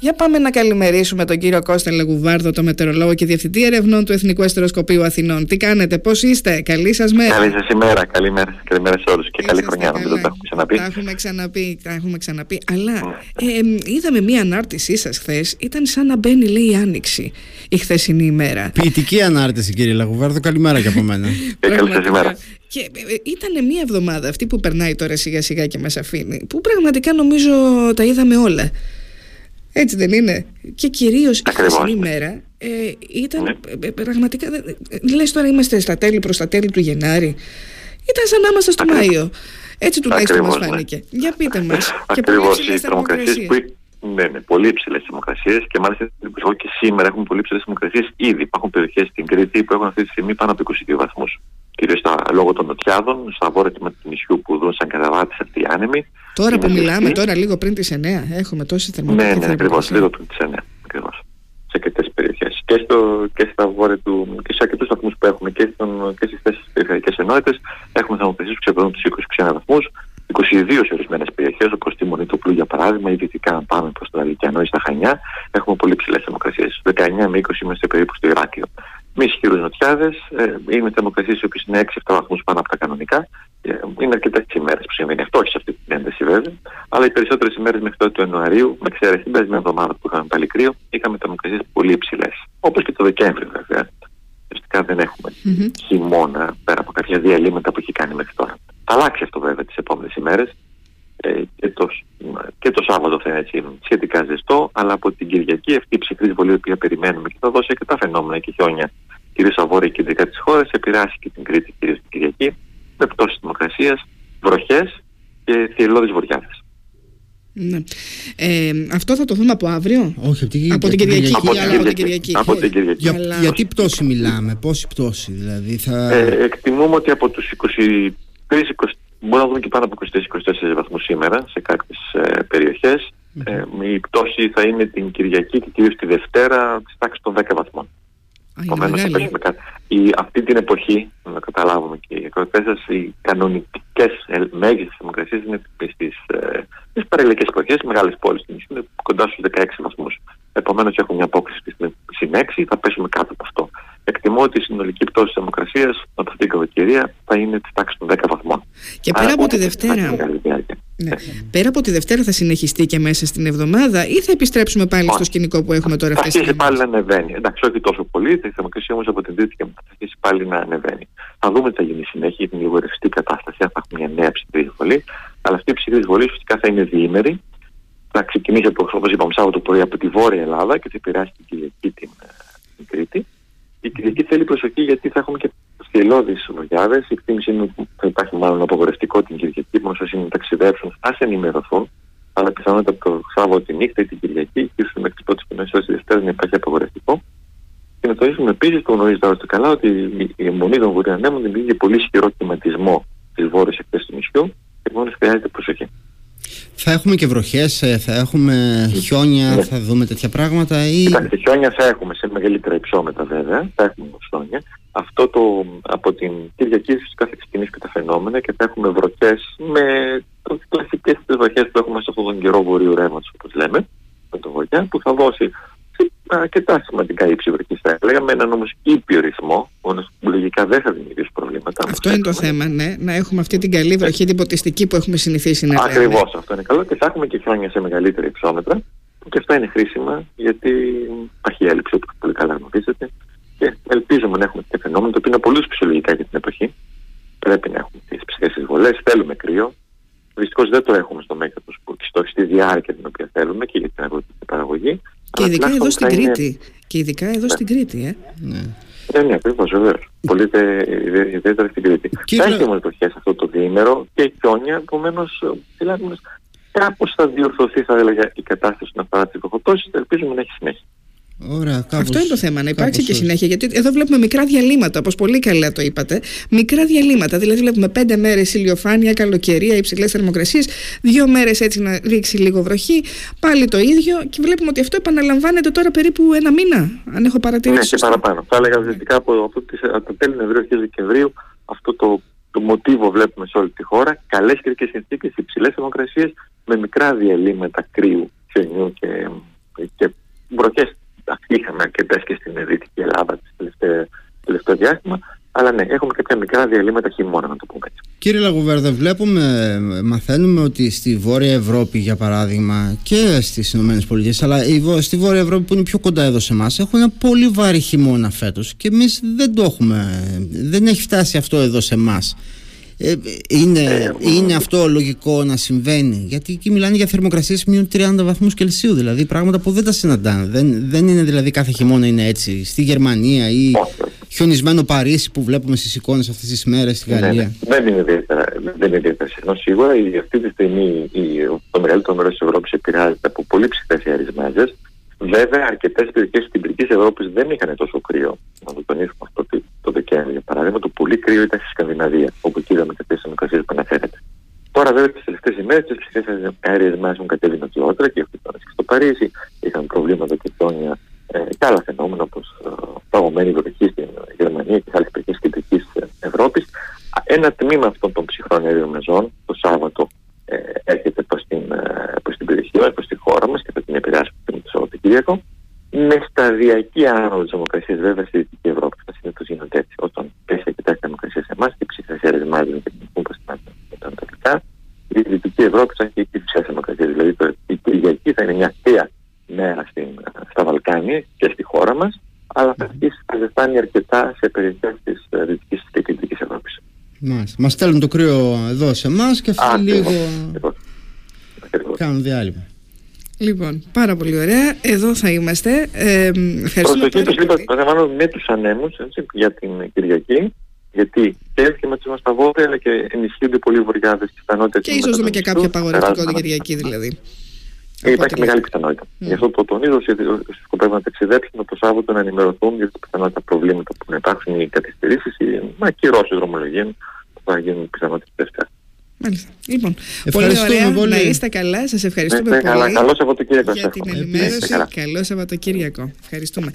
Για πάμε να καλημερίσουμε τον κύριο Κώστα Λεγουβάρδο, το μετεωρολόγο και διευθυντή ερευνών του Εθνικού Αστεροσκοπείου Αθηνών. Τι κάνετε, πώς είστε, καλή σας μέρα. Καλή σας ημέρα, καλημέρα, καλημέρα σε όλους και καλή χρονιά, νομίζω τα έχουμε ξαναπεί. Τα έχουμε ξαναπεί, τα έχουμε ξαναπεί. Αλλά ναι. ε, είδαμε μία ανάρτησή σας χθες, ήταν σαν να μπαίνει, λέει, η άνοιξη η χθεσινή ημέρα. Ποιητική ανάρτηση, κύριε Λεγουβάρδο, καλημέρα και από μένα. Ε, καλή σας ημέρα. Και ε, ήταν μία εβδομάδα αυτή που περνάει τώρα σιγά σιγά και μας αφήνει, που πραγματικά νομίζω τα είδαμε όλα. Έτσι δεν είναι. Και κυρίως η χθεσινή μέρα ε, ήταν ναι. Ε, ε, πραγματικά... Λες τώρα είμαστε στα τέλη προς τα τέλη του Γενάρη. Ήταν σαν να είμαστε στο Μάιο. Έτσι τουλάχιστον μας ναι. φάνηκε. Για πείτε μας. Ακριβώς οι θερμοκρασίες που... Ναι, ναι, πολύ υψηλέ θερμοκρασίες και μάλιστα και σήμερα έχουμε πολύ υψηλέ θερμοκρασίες ήδη. Υπάρχουν περιοχές στην Κρήτη που έχουν αυτή τη στιγμή πάνω από 22 βαθμούς κυρίως λόγω των νοτιάδων, στα βόρεια του νησιού που δουν σαν καταβάτες αυτοί οι άνεμοι. Τώρα που μιλάμε, τώρα λίγο πριν τις 9, έχουμε τόση θερμοκρασία. Ναι, ναι, ακριβώς, λίγο πριν τις 9. Ακριβώς. Σε αρκετέ περιοχές. Και, στο, και στα βόρεια του, και σε αρκετούς βαθμούς που έχουμε και, στον, και στις τέσσερι περιφερειακέ ενότητε, έχουμε θερμοκρασίε που ξεπερνούν τους 20-21 βαθμούς. 22 σε ορισμένες περιοχές, όπως τη Μονή του Πλού για παράδειγμα, ή δυτικά πάμε προς το Αλικιανό ή στα Χανιά, έχουμε πολύ ψηλές θερμοκρασίες. 19 με 20 είμαστε περίπου στο Ηράκλειο με ισχυρούς νοτιάδες. Ε, είναι θερμοκρασίες οι οποίες είναι 6-7 βαθμούς πάνω από τα κανονικά. Ε, είναι αρκετές ημέρε που συμβαίνει αυτό, όχι σε αυτή την ένταση βέβαια. Αλλά οι περισσότερες ημέρες μέχρι τότε του Ιανουαρίου, με εξαίρεση την περασμένη εβδομάδα που είχαμε πάλι κρύο, είχαμε θερμοκρασίες πολύ υψηλές. Όπως και το Δεκέμβριο βέβαια. Ουσιαστικά δεν έχουμε mm-hmm. χειμώνα πέρα από κάποια διαλύματα που έχει κάνει μέχρι τώρα. Θα αλλάξει αυτό βέβαια τις επόμενες ημέρες. Ε, και, το, και το Σάββατο θα είναι έτσι σχετικά ζεστό, αλλά από την Κυριακή αυτή η ψυχρή βολή που περιμένουμε και θα δώσει αρκετά φαινόμενα και χιόνια κυρίως στα βόρεια και κεντρικά της χώρας, επηρεάσει και την Κρήτη κυρίως την Κυριακή, με πτώση δημοκρασία, βροχές και θυελώδει βοριάδε. Ναι. Ε, αυτό θα το δούμε από αύριο; Όχι, από την, από την Κυριακή. Από, αλλά από την Κυριακή. Από την Κυριακή. Για, αλλά... γιατί πτώση μιλάμε, πόση πτώση δηλαδή. Θα... Ε, εκτιμούμε ότι από τους 23, 20, μπορούμε να δούμε και πάνω από 23-24 βαθμούς σήμερα σε κάποιες ε, περιοχές. Mm-hmm. Ε, η πτώση θα είναι την Κυριακή και κυρίως τη Δευτέρα στη τάξης των 10 βαθμών. Επομένως, αυτή την εποχή, να καταλάβουμε και οι ακροτέ σας, οι κανονικέ μέγιστες θερμοκρασίε είναι στι ε, παρελιακές εποχές, μεγάλες πόλεις του νησιού, κοντά στους 16 βαθμούς. Επομένως, έχουμε μια απόκριση στην 6, θα πέσουμε κάτω από αυτό. Εκτιμώ ότι η συνολική πτώση της θερμοκρασία από αυτή την καλοκαιρία θα είναι της τάξης των 10 βαθμών. Και πέρα από τη Δευτέρα. Ναι. Πέρα από τη Δευτέρα θα συνεχιστεί και μέσα στην εβδομάδα ή θα επιστρέψουμε πάλι στο σκηνικό που έχουμε τώρα αυτές Θα πάλι να ανεβαίνει. Εντάξει, όχι τόσο πολύ. Η θερμοκρασία όμως από την Τρίτη και μετά θα αρχίσει πάλι να ανεβαίνει. Θα δούμε τι θα γίνει συνέχεια, γιατί είναι λίγο ρευστή κατάσταση. Αν θα έχουμε μια νέα ψυχρή βολή. Αλλά αυτή η ψυχρή βολή φυσικά θα είναι διήμερη. Θα ξεκινήσει όπως είπαμε Σάββατο πρωί από τη Βόρεια Ελλάδα και θα επηρεάσει την Κυριακή την, ε, την Κρήτη. Η Κυριακή θέλει προσοχή γιατί θα έχουμε και θελώδει βογιάδε. Η εκτίμηση είναι ότι θα υπάρχει μάλλον απογορευτικό την Κυριακή. Μόνο όσοι ταξιδέψουν, ας ενημερωθούν. Αλλά πιθανότητα από το Σάββατο τη νύχτα ή την Κυριακή, ίσως μέχρι τις πρώτες κοινέ ώρε της Δευτέρας να υπάρχει απογορευτικό. Και να τονίσουμε επίσης, το γνωρίζετε όλο καλά, ότι η αιμονή των βορειανέμων δημιουργεί πολύ ισχυρό κλιματισμό στι βόρειε εκτέ του νησιού και μόνο χρειάζεται προσοχή. Θα έχουμε και βροχές, ε, θα έχουμε χιόνια, ναι. θα δούμε τέτοια πράγματα. Ή... Κοιτάξτε, χιόνια θα έχουμε σε μεγαλύτερα υψόμετρα βέβαια. Θα έχουμε χιόνια. Αυτό το από την Κυριακή φυσικά θα ξεκινήσει και τα φαινόμενα και θα έχουμε βροχές με τις κλασικές βροχές που έχουμε σε αυτόν τον καιρό βορείου ρεύματος, όπως λέμε, με το βορειά, που θα δώσει αρκετά σημαντικά ύψη βροχής, θα έλεγα, με έναν όμως ήπιο ρυθμό, μόνος που λογικά δεν θα δημιουργήσει προβλήματα. Αυτό είναι το θέμα, ναι, να έχουμε αυτή την καλή βροχή, την ποτιστική που έχουμε συνηθίσει να λέμε. Ακριβώς αυτό είναι καλό και θα έχουμε και χιόνια σε μεγαλύτερα υψόμετρα. Και αυτά είναι χρήσιμα γιατί υπάρχει έλλειψη, όπως πολύ καλά γνωρίζετε. Και ελπίζουμε να έχουμε τέτοια φαινόμενα, το οποίο είναι πολύ φυσιολογικά για την εποχή. Πρέπει να έχουμε τις ψυχές εισβολές, θέλουμε κρύο. Δυστυχώς δεν το έχουμε στο μέγεθος που και στη διάρκεια την οποία θέλουμε και για την αγροτική παραγωγή. Και ειδικά εδώ στην Κρήτη. Και ειδικά εδώ στην Κρήτη, ε. Ναι. Ναι, ναι, ακριβώς, βεβαίως. Πολύ ιδιαίτερα στην Κρήτη. Θα έχει όμω εποχέ αυτό το διήμερο και χιόνια, επομένως κάπως θα διορθωθεί, θα έλεγα, η κατάσταση όσον αφορά τι βροχοπτώσει. Ελπίζουμε να έχει συνέχεια. Ωραία, κάπως, Αυτό είναι το θέμα, να υπάρξει και συνέχεια. Γιατί εδώ βλέπουμε μικρά διαλύματα, όπως πολύ καλά το είπατε. Μικρά διαλύματα. Δηλαδή, βλέπουμε πέντε μέρες ηλιοφάνεια, καλοκαιρία, υψηλές θερμοκρασίες, δύο μέρες έτσι να ρίξει λίγο βροχή, πάλι το ίδιο. Και βλέπουμε ότι αυτό επαναλαμβάνεται τώρα περίπου ένα μήνα, αν έχω παρατηρήσει. Ναι, και παραπάνω. Θα έλεγα ουσιαστικά από, από, από τα τέλη Νοεμβρίου και Δεκεμβρίου αυτό το, το μοτίβο βλέπουμε σε όλη τη χώρα. Καλές καιρικές συνθήκες, υψηλές θερμοκρασίες με μικρά διαλύματα κρύου, χιονιού και και βροχές είχαμε αρκετέ και στην Δυτική Ελλάδα το τελευταίο, τελευταίο διάστημα. Αλλά ναι, έχουμε κάποια μικρά διαλύματα χειμώνα, να το πούμε έτσι. Κύριε Λαγουβέρδε, βλέπουμε, μαθαίνουμε ότι στη Βόρεια Ευρώπη, για παράδειγμα, και στις ΗΠΑ, αλλά στη Βόρεια Ευρώπη που είναι πιο κοντά εδώ σε εμάς, έχουν ένα πολύ βάρη χειμώνα φέτος. Και εμείς δεν το έχουμε. Δεν έχει φτάσει αυτό εδώ σε εμάς. Ε, είναι, ε, είναι αυτό λογικό να συμβαίνει; Γιατί εκεί μιλάνε για θερμοκρασίες μείον 30 βαθμούς Κελσίου δηλαδή πράγματα που δεν τα συναντάνε δεν, δεν είναι δηλαδή κάθε χειμώνα είναι έτσι στη Γερμανία ή χιονισμένο Παρίσι που βλέπουμε στις εικόνες αυτές τις μέρες στη ναι, Γαλλία ναι, δεν είναι ιδιαίτερα δεν είναι ιδιαίτερα συχνό σίγουρα η, αυτή τη στιγμή η, το μεγαλύτερο μέρος της Ευρώπης επηρεάζεται από πολύ ψηφές αερισμάζες Βέβαια, αρκετές περιοχές της κεντρικής Ευρώπης δεν είχαν τόσο κρύο. Να το τονίσουμε αυτό το Δεκέμβριο. Για παράδειγμα, το πολύ κρύο ήταν στη Σκανδιναβία, όπου εκεί είδαμε κάποιε θερμοκρασίες που αναφέρεται. Τώρα, βέβαια, τις τελευταίες ημέρες τις ψυχέ αέριε μα έχουν κατέβει νοτιότερα και αυτό και στο Παρίσι. Είχαν προβλήματα και χρόνια ε, και άλλα φαινόμενα όπως ε, παγωμένη βροχή στην Γερμανία και σε άλλες περιοχές της κεντρικής Ευρώπης. Ένα τμήμα αυτών των ψυχρών αερίων μεζών το Σάββατο ε, έρχεται προς την, ε, προς την περιοχή μας, προς τη χώρα μας και θα την επηρεάσει Σαββατοκύριακο, με σταδιακή άνοδο της δημοκρασία βέβαια στη Δυτική Ευρώπη. Θα συνήθως γίνονται έτσι. Όταν πέσει αρκετά η δημοκρασία σε εμάς και η ψυχασία ρεσμάζει και την κούπα στην Ανατολικά, η Δυτική Ευρώπη θα έχει και ψυχασία δημοκρασία. Δηλαδή το, η Κυριακή θα είναι μια θεία μέρα στην, στα Βαλκάνια και στη χώρα μα, αλλά θα αρχίσει να ζεστάνει αρκετά σε περιοχές της ε, Δυτικής και Κεντρικής Ευρώπης. Μας στέλνουν το κρύο εδώ σε εμάς και αυτοί λίγο. Κάνουν διάλειμμα. Λοιπόν, πάρα πολύ ωραία. Εδώ θα είμαστε. Ε, ευχαριστούμε Προσοχή τους είπα, με τους ανέμους για την Κυριακή. Γιατί και έρχεται μας στα βόρεια, αλλά και ενισχύονται πολύ βορειάδες και πιθανότητε. Και ίσως δούμε και κάποιο απαγορευτικό την Κυριακή δηλαδή. Ε, υπάρχει μεγάλη πιθανότητα. Mm. Γι' αυτό το τονίζω ότι σκοπεύουν να ταξιδέψουν το Σάββατο να ενημερωθούν για τα πιθανότητα προβλήματα που υπάρχουν, οι καθυστερήσεις, οι ακυρώσει δρομολογίων που θα γίνουν πιθανότητες Δευτέρα. Μάλιστα. Λοιπόν, πολύ ωραία. Πολύ. Να είστε καλά. Σας ευχαριστούμε ναι, ναι, πολύ. Καλό Σαββατοκύριακο. Για την ενημέρωση. Καλό Σαββατοκύριακο. Ευχαριστούμε.